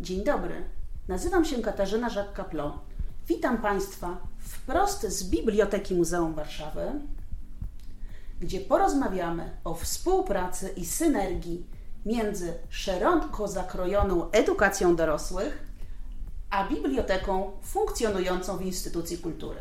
Dzień dobry. Nazywam się Katarzyna Żak-Kaplon. Witam Państwa wprost z Biblioteki Muzeum Warszawy, gdzie porozmawiamy o współpracy i synergii między szeroko zakrojoną edukacją dorosłych a biblioteką funkcjonującą w instytucji kultury.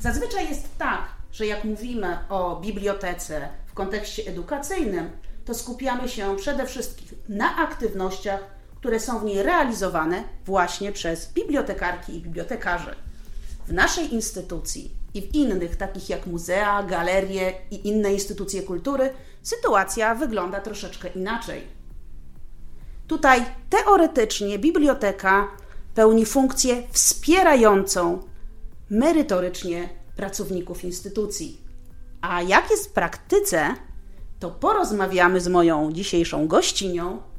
Zazwyczaj jest tak, że jak mówimy o bibliotece w kontekście edukacyjnym, to skupiamy się przede wszystkim na aktywnościach, które są w niej realizowane właśnie przez bibliotekarki i bibliotekarzy. W naszej instytucji i w innych, takich jak muzea, galerie i inne instytucje kultury, sytuacja wygląda troszeczkę inaczej. Tutaj teoretycznie biblioteka pełni funkcję wspierającą merytorycznie pracowników instytucji. A jak jest w praktyce, to porozmawiamy z moją dzisiejszą gościnią,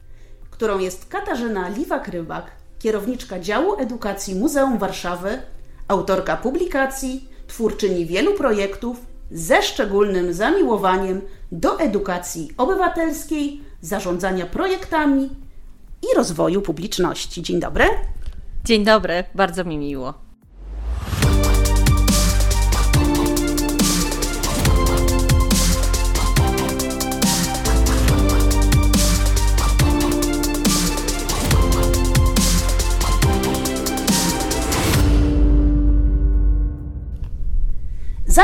którą jest Katarzyna Liwak-Rybak, kierowniczka działu edukacji Muzeum Warszawy, autorka publikacji, twórczyni wielu projektów ze szczególnym zamiłowaniem do edukacji obywatelskiej, zarządzania projektami i rozwoju publiczności. Dzień dobry. Dzień dobry, bardzo mi miło.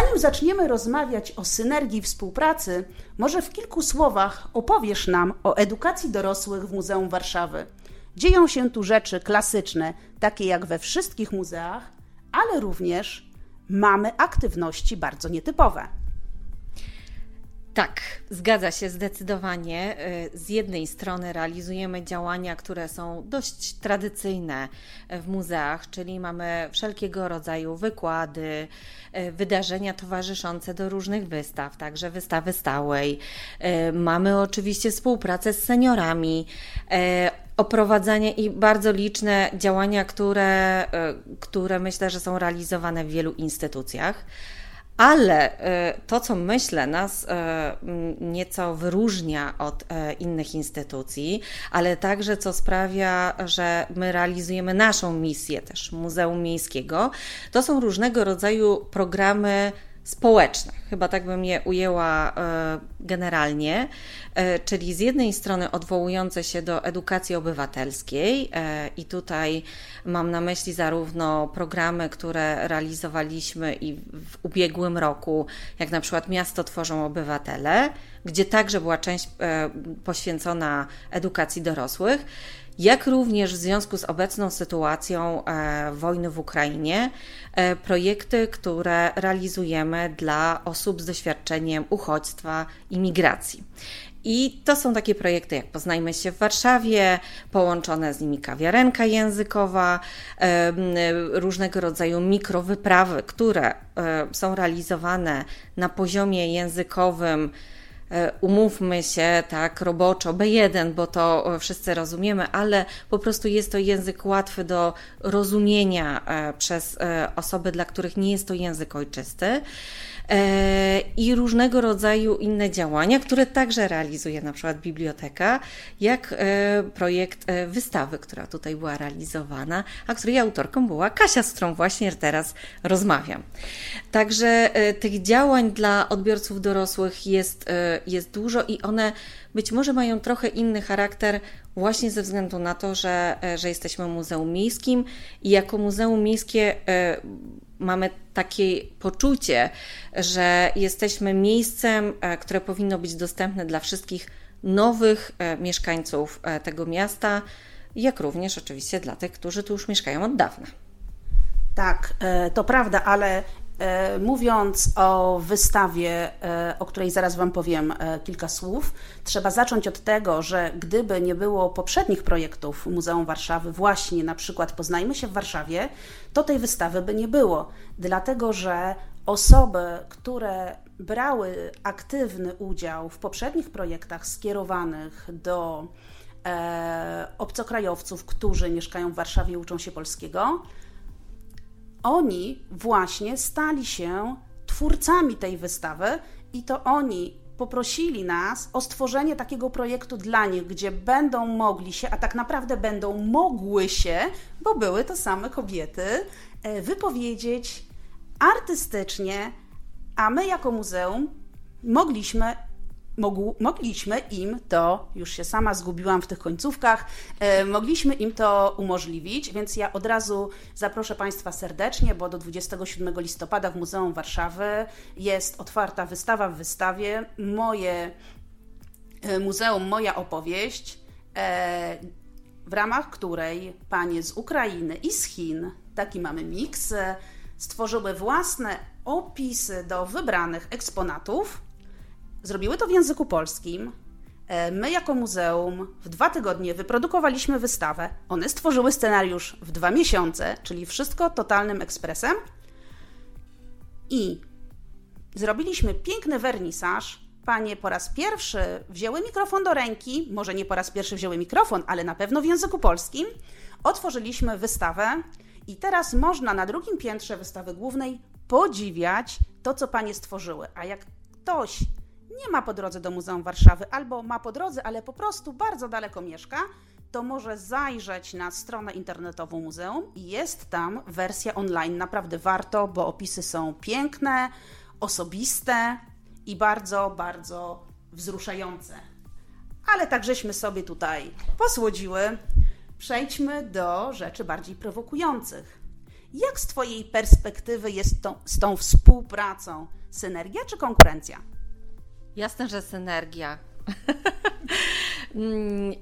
Zanim zaczniemy rozmawiać o synergii współpracy, może w kilku słowach opowiesz nam o edukacji dorosłych w Muzeum Warszawy. Dzieją się tu rzeczy klasyczne, takie jak we wszystkich muzeach, ale również mamy aktywności bardzo nietypowe. Tak, zgadza się zdecydowanie. Y, z jednej strony realizujemy działania, które są dość tradycyjne w muzeach, czyli mamy wszelkiego rodzaju wykłady, y, wydarzenia towarzyszące do różnych wystaw, także wystawy stałej. Y, mamy oczywiście współpracę z seniorami, oprowadzanie i bardzo liczne działania, które, które myślę, że są realizowane w wielu instytucjach. Ale e, to, co myślę, nas e, nieco wyróżnia od e, innych instytucji, ale także co sprawia, że my realizujemy naszą misję też Muzeum Miejskiego, to są różnego rodzaju programy społecznych, chyba tak bym je ujęła e, generalnie, e, czyli z jednej strony odwołujące się do edukacji obywatelskiej, e, i tutaj mam na myśli zarówno programy, które realizowaliśmy i w ubiegłym roku, jak na przykład Miasto Tworzą Obywatele, gdzie także była część poświęcona edukacji dorosłych jak również w związku z obecną sytuacją e, wojny w Ukrainie, e, projekty, które realizujemy dla osób z doświadczeniem uchodźstwa i migracji. I to są takie projekty jak Poznajmy się w Warszawie, połączone z nimi kawiarenka językowa, e, różnego rodzaju mikrowyprawy, które są realizowane na poziomie językowym E, umówmy się tak roboczo, B1, bo to e, wszyscy rozumiemy, ale po prostu jest to język łatwy do rozumienia e, przez osoby, dla których nie jest to język ojczysty. E, i różnego rodzaju inne działania, które także realizuje na przykład biblioteka, jak e, projekt e, wystawy, która tutaj była realizowana, a której autorką była Kasia, z którą właśnie teraz rozmawiam. Także tych działań dla odbiorców dorosłych jest, jest dużo i one być może mają trochę inny charakter właśnie ze względu na to, że, że jesteśmy muzeum miejskim i jako muzeum miejskie mamy takie poczucie, że jesteśmy miejscem, e, które powinno być dostępne dla wszystkich nowych e, mieszkańców e, tego miasta, jak również oczywiście dla tych, którzy tu już mieszkają od dawna. Tak, to prawda, ale E, mówiąc o wystawie, e, o której zaraz Wam powiem e, kilka słów, trzeba zacząć od tego, że gdyby nie było poprzednich projektów Muzeum Warszawy, właśnie na przykład Poznajmy się w Warszawie, to tej wystawy by nie było. Dlatego, że osoby, które brały aktywny udział w poprzednich projektach skierowanych do obcokrajowców, którzy mieszkają w Warszawie i uczą się polskiego, oni właśnie stali się twórcami tej wystawy i to oni poprosili nas o stworzenie takiego projektu dla nich, gdzie będą mogli się, a tak naprawdę będą mogły się, bo były to same kobiety, e, wypowiedzieć artystycznie, a my jako muzeum mogliśmy Mogliśmy im to, już się sama zgubiłam w tych końcówkach, e, mogliśmy im to umożliwić, więc ja od razu zaproszę Państwa serdecznie, bo do 27 listopada w Muzeum Warszawy jest otwarta wystawa w wystawie Moje e, Muzeum, Moja Opowieść, e, w ramach której panie z Ukrainy i z Chin, taki mamy miks, e, stworzyły własne opisy do wybranych eksponatów Zrobiły to w języku polskim. E, my, jako muzeum, w dwa tygodnie wyprodukowaliśmy wystawę. One stworzyły scenariusz w dwa miesiące, czyli wszystko totalnym ekspresem. I zrobiliśmy piękny wernisaż. Panie po raz pierwszy wzięły mikrofon do ręki, może nie po raz pierwszy wzięły mikrofon, ale na pewno w języku polskim. Otworzyliśmy wystawę i teraz można na drugim piętrze wystawy głównej podziwiać to, co panie stworzyły. A jak ktoś nie ma po drodze do Muzeum Warszawy, albo ma po drodze, ale po prostu bardzo daleko mieszka, to może zajrzeć na stronę internetową muzeum i jest tam wersja online. Naprawdę warto, bo opisy są piękne, osobiste i bardzo, bardzo wzruszające. Ale tak żeśmy sobie tutaj posłodziły. Przejdźmy do rzeczy bardziej prowokujących. Jak z Twojej perspektywy jest to, z tą współpracą? Synergia czy konkurencja? Jasne, że synergia. Mm,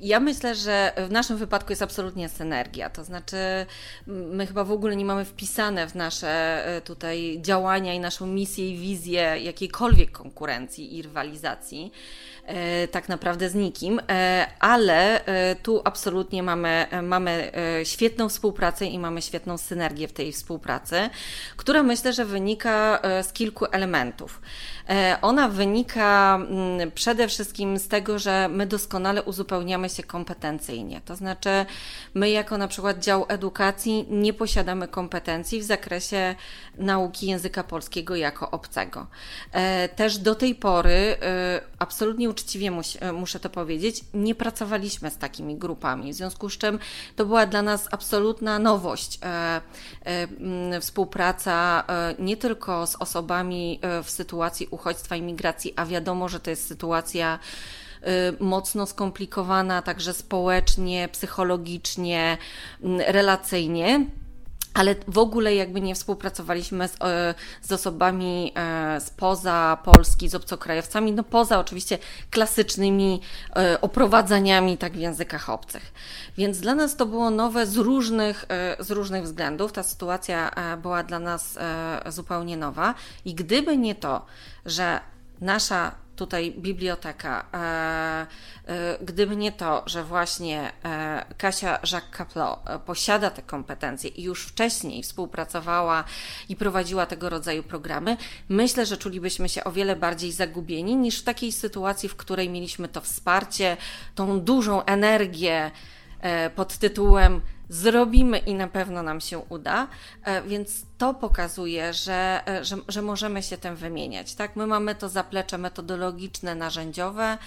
ja myślę, że w naszym wypadku jest absolutnie synergia. To znaczy, my chyba w ogóle nie mamy wpisane w nasze e, tutaj działania i naszą misję i wizję jakiejkolwiek konkurencji i rywalizacji. E, tak naprawdę z nikim, e, ale tu absolutnie mamy, mamy świetną współpracę i mamy świetną synergię w tej współpracy, która myślę, że wynika z kilku elementów. Ona wynika mm, przede wszystkim z tego, że my doskonale uzupełniamy się kompetencyjnie. To znaczy, my jako na przykład dział edukacji nie posiadamy kompetencji w zakresie nauki języka polskiego jako obcego. E, też do tej pory, e, absolutnie uczciwie e, muszę to powiedzieć, nie pracowaliśmy z takimi grupami, w związku z czym to była dla nas absolutna nowość. Współpraca nie tylko z osobami w sytuacji uchodźstwa i migracji, a wiadomo, że to jest sytuacja mocno skomplikowana, także społecznie, psychologicznie, mm, relacyjnie ale w ogóle jakby nie współpracowaliśmy z, y, z, osobami y, spoza Polski, z obcokrajowcami, no poza oczywiście klasycznymi oprowadzaniami tak w językach obcych. Więc dla nas to było nowe z różnych, z różnych względów. Ta sytuacja była dla nas zupełnie nowa i gdyby nie to, że nasza tutaj biblioteka. E, e, gdyby nie to, że właśnie e, Kasia Jacques Caplot posiada te kompetencje i już wcześniej współpracowała i prowadziła tego rodzaju programy, myślę, że czulibyśmy się o wiele bardziej zagubieni niż w takiej sytuacji, w której mieliśmy to wsparcie, tą dużą energię pod tytułem zrobimy i na pewno nam się uda, e, więc to pokazuje, że, e, że, że, możemy się tym wymieniać. Tak? My mamy to zaplecze metodologiczne, narzędziowe,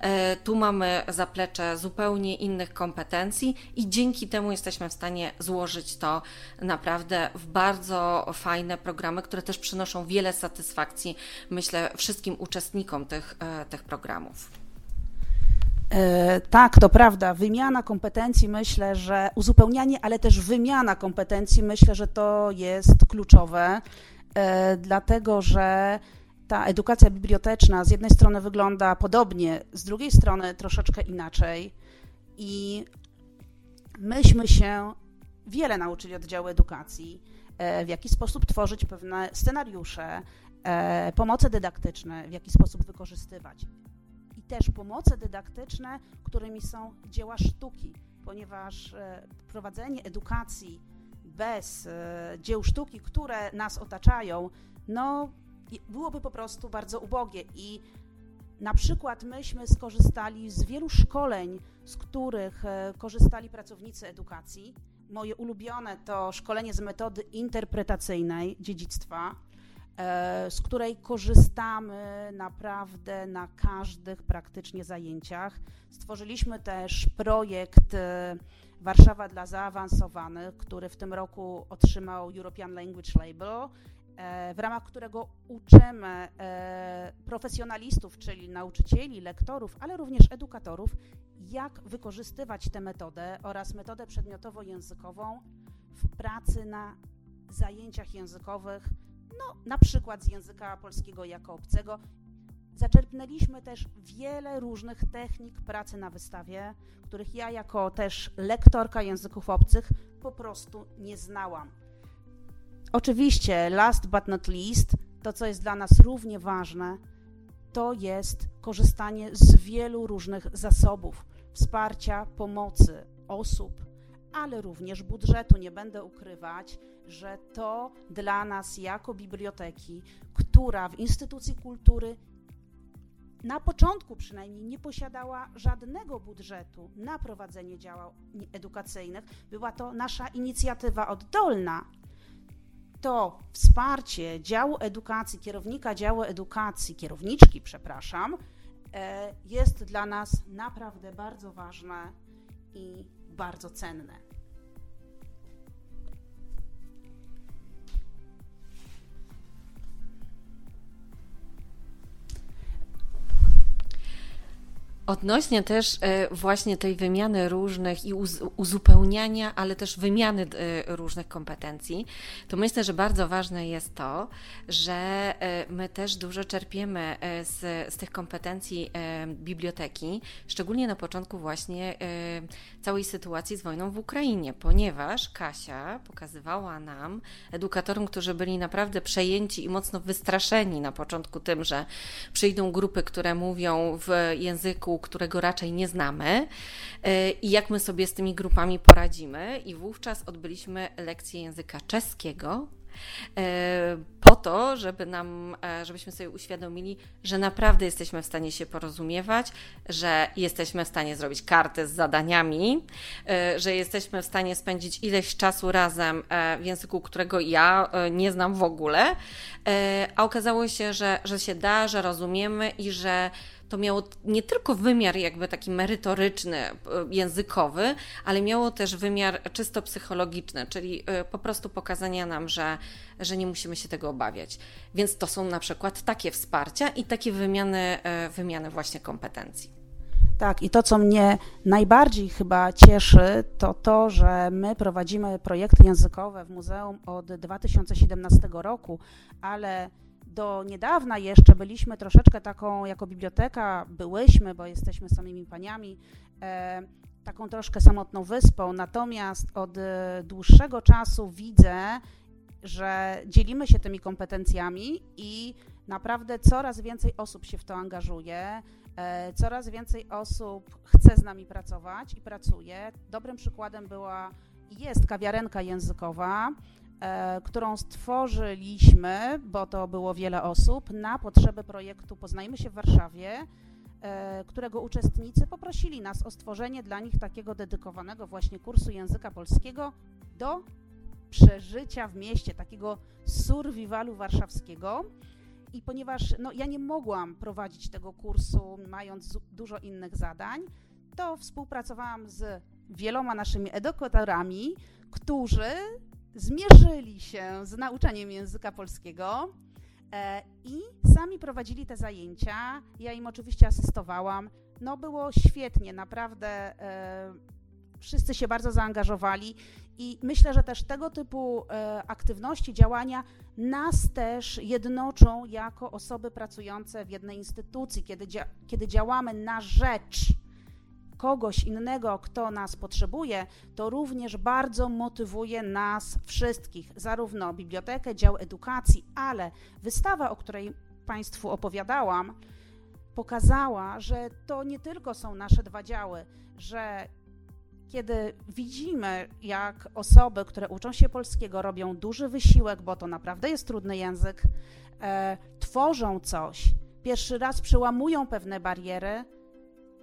e, tu mamy zaplecze zupełnie innych kompetencji i dzięki temu jesteśmy w stanie złożyć to naprawdę w bardzo fajne programy, które też przynoszą wiele satysfakcji, myślę, wszystkim uczestnikom tych, tych programów. E, tak, to prawda. Wymiana kompetencji myślę, że uzupełnianie, ale też wymiana kompetencji myślę, że to jest kluczowe, e, dlatego że ta edukacja biblioteczna z jednej strony wygląda podobnie, z drugiej strony troszeczkę inaczej. I myśmy się wiele nauczyli od działu edukacji, e, w jaki sposób tworzyć pewne scenariusze, pomoce dydaktyczne, w jaki sposób wykorzystywać też pomoce dydaktyczne, którymi są dzieła sztuki, ponieważ e, prowadzenie edukacji bez e, dzieł sztuki, które nas otaczają, no byłoby po prostu bardzo ubogie i na przykład myśmy skorzystali z wielu szkoleń, z których e, korzystali pracownicy edukacji. Moje ulubione to szkolenie z metody interpretacyjnej dziedzictwa, z której korzystamy naprawdę na każdych praktycznie zajęciach. Stworzyliśmy też projekt e, Warszawa dla zaawansowanych, który w tym roku otrzymał European Language Label E, w ramach którego uczymy e, profesjonalistów, czyli nauczycieli, lektorów, ale również edukatorów, jak wykorzystywać tę metodę oraz metodę przedmiotowo-językową w pracy na zajęciach językowych, no na przykład z języka polskiego jako obcego. Zaczerpnęliśmy też wiele różnych technik pracy na wystawie, których ja jako też lektorka języków obcych po prostu nie znałam. Oczywiście, last but not least, to co jest dla nas równie ważne, to jest korzystanie z wielu różnych zasobów wsparcia, pomocy osób, ale również budżetu. Nie będę ukrywać, że to dla nas, jako biblioteki, która w instytucji kultury na początku przynajmniej nie posiadała żadnego budżetu na prowadzenie działań edukacyjnych, była to nasza inicjatywa oddolna, to wsparcie działu edukacji, kierownika działu edukacji, kierowniczki, przepraszam, e, jest dla nas naprawdę bardzo ważne i bardzo cenne. Odnośnie też e, właśnie tej wymiany różnych i uzupełniania, ale też wymiany e, różnych kompetencji, to myślę, że bardzo ważne jest to, że e, my też dużo czerpiemy z, z tych kompetencji biblioteki, szczególnie na początku właśnie całej sytuacji z wojną w Ukrainie, ponieważ Kasia pokazywała nam, edukatorom, którzy byli naprawdę przejęci i mocno wystraszeni na początku tym, że przyjdą grupy, które mówią w języku którego raczej nie znamy e, i jak my sobie z tymi grupami poradzimy. I wówczas odbyliśmy lekcję języka czeskiego, e, po to, żeby nam, e, żebyśmy sobie uświadomili, że naprawdę jesteśmy w stanie się porozumiewać, że jesteśmy w stanie zrobić kartę z zadaniami, że jesteśmy w stanie spędzić ileś czasu razem w języku, którego ja nie znam w ogóle, a okazało się, że, że się da, że rozumiemy i że to miało nie tylko wymiar jakby taki merytoryczny, e, językowy, ale miało też wymiar czysto psychologiczny, czyli e, po prostu pokazania nam, że, że nie musimy się tego obawiać. Więc to są na przykład takie wsparcia i takie wymiany, e, wymiany właśnie kompetencji. Tak, i to, co mnie najbardziej chyba cieszy, to to, że my prowadzimy projekty językowe w muzeum od 2017 roku, ale do niedawna jeszcze byliśmy troszeczkę taką, jako biblioteka, byłyśmy, bo jesteśmy samymi paniami, e, taką troszkę samotną wyspą. Natomiast od e, dłuższego czasu widzę, że dzielimy się tymi kompetencjami i naprawdę coraz więcej osób się w to angażuje, e, coraz więcej osób chce z nami pracować i pracuje. Dobrym przykładem była jest kawiarenka językowa, którą stworzyliśmy, bo to było wiele osób, na potrzeby projektu Poznajmy się w Warszawie, e, którego uczestnicy poprosili nas o stworzenie dla nich takiego dedykowanego właśnie kursu języka polskiego do przeżycia w mieście, takiego survivalu warszawskiego. I ponieważ no, ja nie mogłam prowadzić tego kursu, mając dużo innych zadań, to współpracowałam z wieloma naszymi edukatorami, którzy zmierzyli się z nauczaniem języka polskiego e, i sami prowadzili te zajęcia. Ja im oczywiście asystowałam. No było świetnie, naprawdę e, wszyscy się bardzo zaangażowali i myślę, że też tego typu e, aktywności, działania nas też jednoczą jako osoby pracujące w jednej instytucji, kiedy, dzia kiedy działamy na rzecz kogoś innego, kto nas potrzebuje, to również bardzo motywuje nas wszystkich, zarówno bibliotekę, dział edukacji, ale wystawa, o której Państwu opowiadałam, pokazała, że to nie tylko są nasze dwa działy, że kiedy widzimy, jak osoby, które uczą się polskiego, robią duży wysiłek, bo to naprawdę jest trudny język, e, tworzą coś, pierwszy raz przełamują pewne bariery,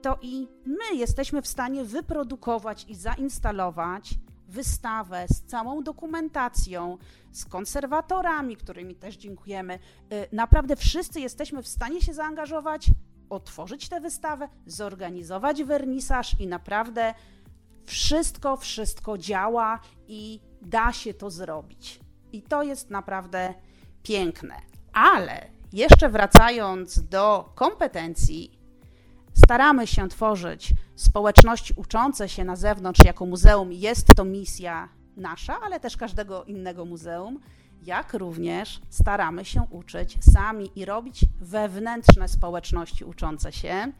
to i my jesteśmy w stanie wyprodukować i zainstalować wystawę z całą dokumentacją, z konserwatorami, którymi też dziękujemy. Y, naprawdę wszyscy jesteśmy w stanie się zaangażować, otworzyć tę wystawę, zorganizować wernisaż i naprawdę wszystko, wszystko działa i da się to zrobić. I to jest naprawdę piękne. Ale jeszcze wracając do kompetencji, staramy się tworzyć społeczności uczące się na zewnątrz jako muzeum. Jest to misja nasza, ale też każdego innego muzeum. Jak również staramy się uczyć sami i robić wewnętrzne społeczności uczące się.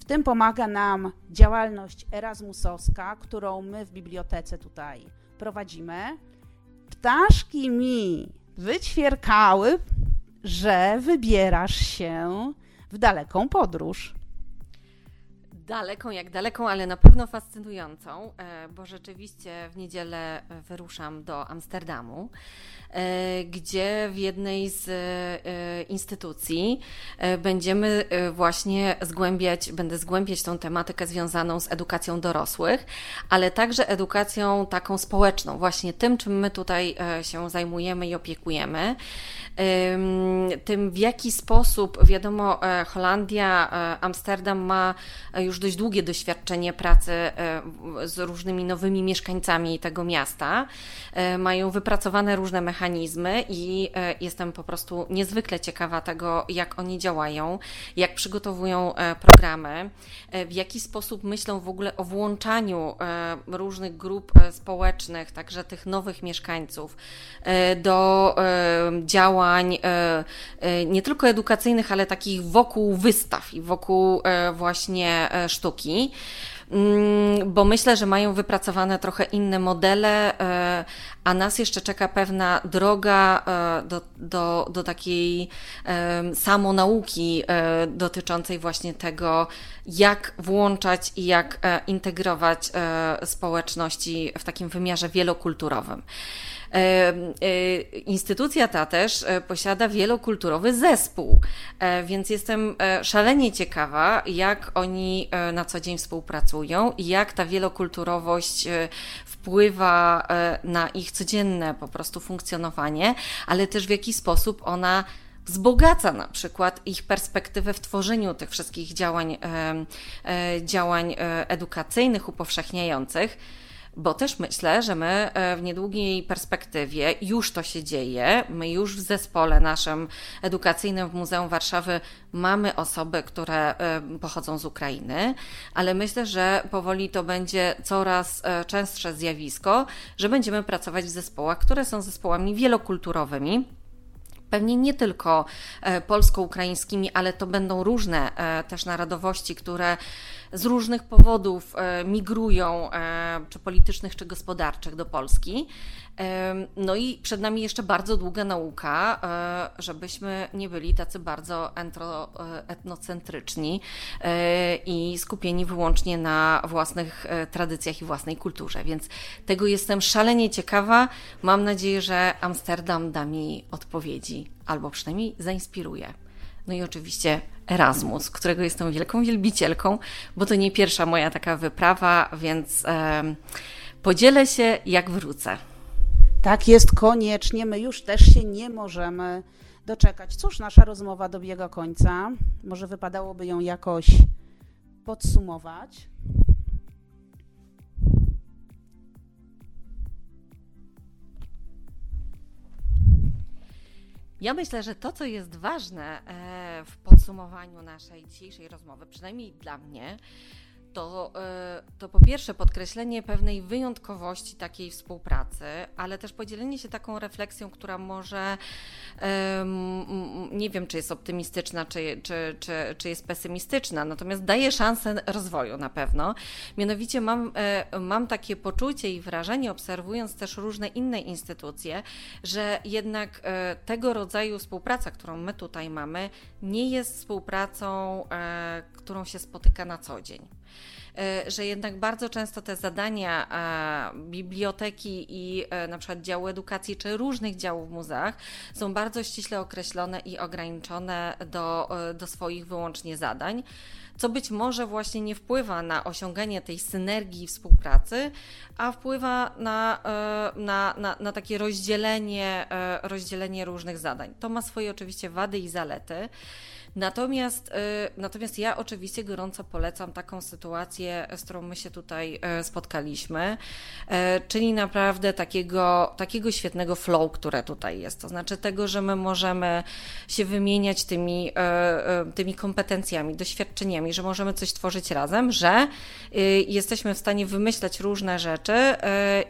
W tym pomaga nam działalność Erasmusowska, którą my w bibliotece tutaj prowadzimy. Ptaszki mi wyćwierkały, że wybierasz się w daleką podróż. Daleką, jak daleką, ale na pewno fascynującą, e, bo rzeczywiście w niedzielę wyruszam do Amsterdamu, e, gdzie w jednej z e, instytucji będziemy właśnie zgłębiać, będę zgłębiać tą tematykę związaną z edukacją dorosłych, ale także edukacją taką społeczną, właśnie tym, czym my tutaj się zajmujemy i opiekujemy. Tym, w jaki sposób, wiadomo, Holandia, Amsterdam ma już już dość długie doświadczenie pracy e, z różnymi nowymi mieszkańcami tego miasta. E, mają wypracowane różne mechanizmy i e, jestem po prostu niezwykle ciekawa tego, jak oni działają, jak przygotowują programy, w jaki sposób myślą w ogóle o włączaniu różnych grup społecznych, także tych nowych mieszkańców, do działań nie tylko edukacyjnych, ale takich wokół wystaw i wokół właśnie sztuki mm, bo myślę, że mają wypracowane trochę inne modele, e, a nas jeszcze czeka pewna droga e, do, do, do takiej samonauki e, dotyczącej właśnie tego, jak włączać i jak integrować społeczności w takim wymiarze wielokulturowym. E, e, instytucja ta też e, posiada wielokulturowy zespół, więc jestem szalenie ciekawa, jak oni na co dzień współpracują i jak ta wielokulturowość wpływa na ich codzienne po prostu funkcjonowanie, ale też w jaki sposób ona wzbogaca na przykład ich perspektywę w tworzeniu tych wszystkich działań, działań edukacyjnych, upowszechniających bo też myślę, że my e, w niedługiej perspektywie już to się dzieje. My już w zespole naszym edukacyjnym w Muzeum Warszawy mamy osoby, które e, pochodzą z Ukrainy, ale myślę, że powoli to będzie coraz e, częstsze zjawisko, że będziemy pracować w zespołach, które są zespołami wielokulturowymi pewnie nie tylko polsko-ukraińskimi, ale to będą różne też narodowości, które z różnych powodów e, migrują, e, czy politycznych, czy gospodarczych do Polski. E, no i przed nami jeszcze bardzo długa nauka, żebyśmy nie byli tacy bardzo entro, etnocentryczni i skupieni wyłącznie na własnych tradycjach i własnej kulturze. Więc tego jestem szalenie ciekawa. Mam nadzieję, że Amsterdam da mi odpowiedzi, albo przynajmniej zainspiruje. No i oczywiście Erasmus, którego jestem wielką wielbicielką, bo to nie pierwsza moja taka wyprawa, więc podzielę się, jak wrócę. Tak jest koniecznie. My już też się nie możemy doczekać. Cóż, nasza rozmowa dobiega końca. Może wypadałoby ją jakoś podsumować. Ja myślę, że to, co jest ważne e, w podsumowaniu naszej dzisiejszej rozmowy, przynajmniej dla mnie, to, e, to po pierwsze podkreślenie pewnej wyjątkowości takiej współpracy, ale też podzielenie się taką refleksją, która może nie wiem, czy jest optymistyczna, czy, czy, czy, czy jest pesymistyczna, natomiast daje szansę rozwoju na pewno. Mianowicie mam, e, mam takie poczucie i wrażenie, obserwując też różne inne instytucje, że jednak e, tego rodzaju współpraca, którą my tutaj mamy, nie jest współpracą, którą się spotyka na co dzień. E, że jednak bardzo często te zadania biblioteki i e, na przykład działu edukacji czy różnych działów w muzeach są bardzo ściśle określone i ograniczone do, e, do swoich wyłącznie zadań co być może właśnie nie wpływa na osiąganie tej synergii współpracy, a wpływa na, e, na, na, na takie rozdzielenie, e, rozdzielenie różnych zadań. To ma swoje oczywiście wady i zalety. Natomiast, y, natomiast ja oczywiście gorąco polecam taką sytuację, z którą my się tutaj spotkaliśmy, czyli naprawdę takiego, takiego świetnego flow, które tutaj jest. To znaczy tego, że my możemy się wymieniać tymi, tymi kompetencjami, doświadczeniami, że możemy coś tworzyć razem, że jesteśmy w stanie wymyślać różne rzeczy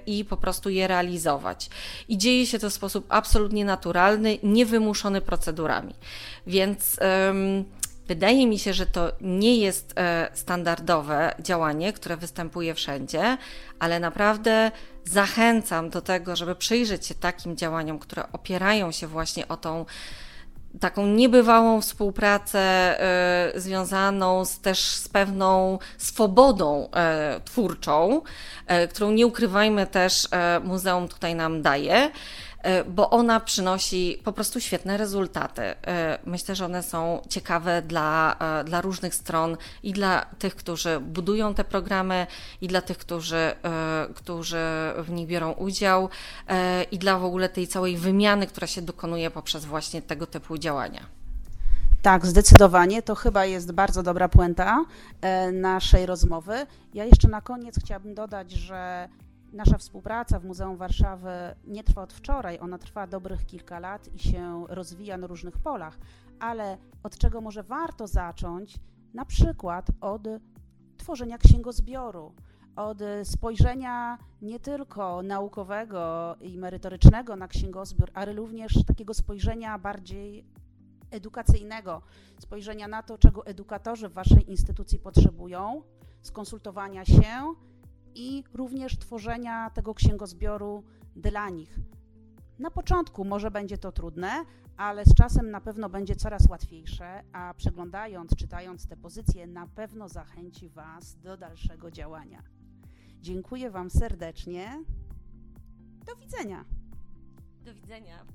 i po prostu je realizować. I dzieje się to w sposób absolutnie naturalny, niewymuszony procedurami. Więc Wydaje mi się, że to nie jest e, standardowe działanie, które występuje wszędzie, ale naprawdę zachęcam do tego, żeby przyjrzeć się takim działaniom, które opierają się właśnie o tą taką niebywałą współpracę y, związaną z, też z pewną swobodą y, twórczą, y, którą nie ukrywajmy też muzeum tutaj nam daje. E, bo ona przynosi po prostu świetne rezultaty. E, myślę, że one są ciekawe dla, e, dla różnych stron i dla tych, którzy budują te programy, i dla tych, którzy, którzy w nich biorą udział, i dla w ogóle tej całej wymiany, która się dokonuje poprzez właśnie tego typu działania. Tak, zdecydowanie. To chyba jest bardzo dobra puenta naszej rozmowy. Ja jeszcze na koniec chciałabym dodać, że Nasza współpraca w Muzeum Warszawy nie trwa od wczoraj, ona trwa dobrych kilka lat i się rozwija na różnych polach, ale od czego może warto zacząć? Na przykład od tworzenia księgozbioru, od spojrzenia nie tylko naukowego i merytorycznego na księgozbiór, ale również takiego spojrzenia bardziej edukacyjnego, spojrzenia na to, czego edukatorzy w Waszej instytucji potrzebują, skonsultowania się i również tworzenia tego księgozbioru dla nich. Na początku może będzie to trudne, ale z czasem na pewno będzie coraz łatwiejsze, a przeglądając, czytając te pozycje, na pewno zachęci Was do dalszego działania. Dziękuję Wam serdecznie. Do widzenia. Do widzenia.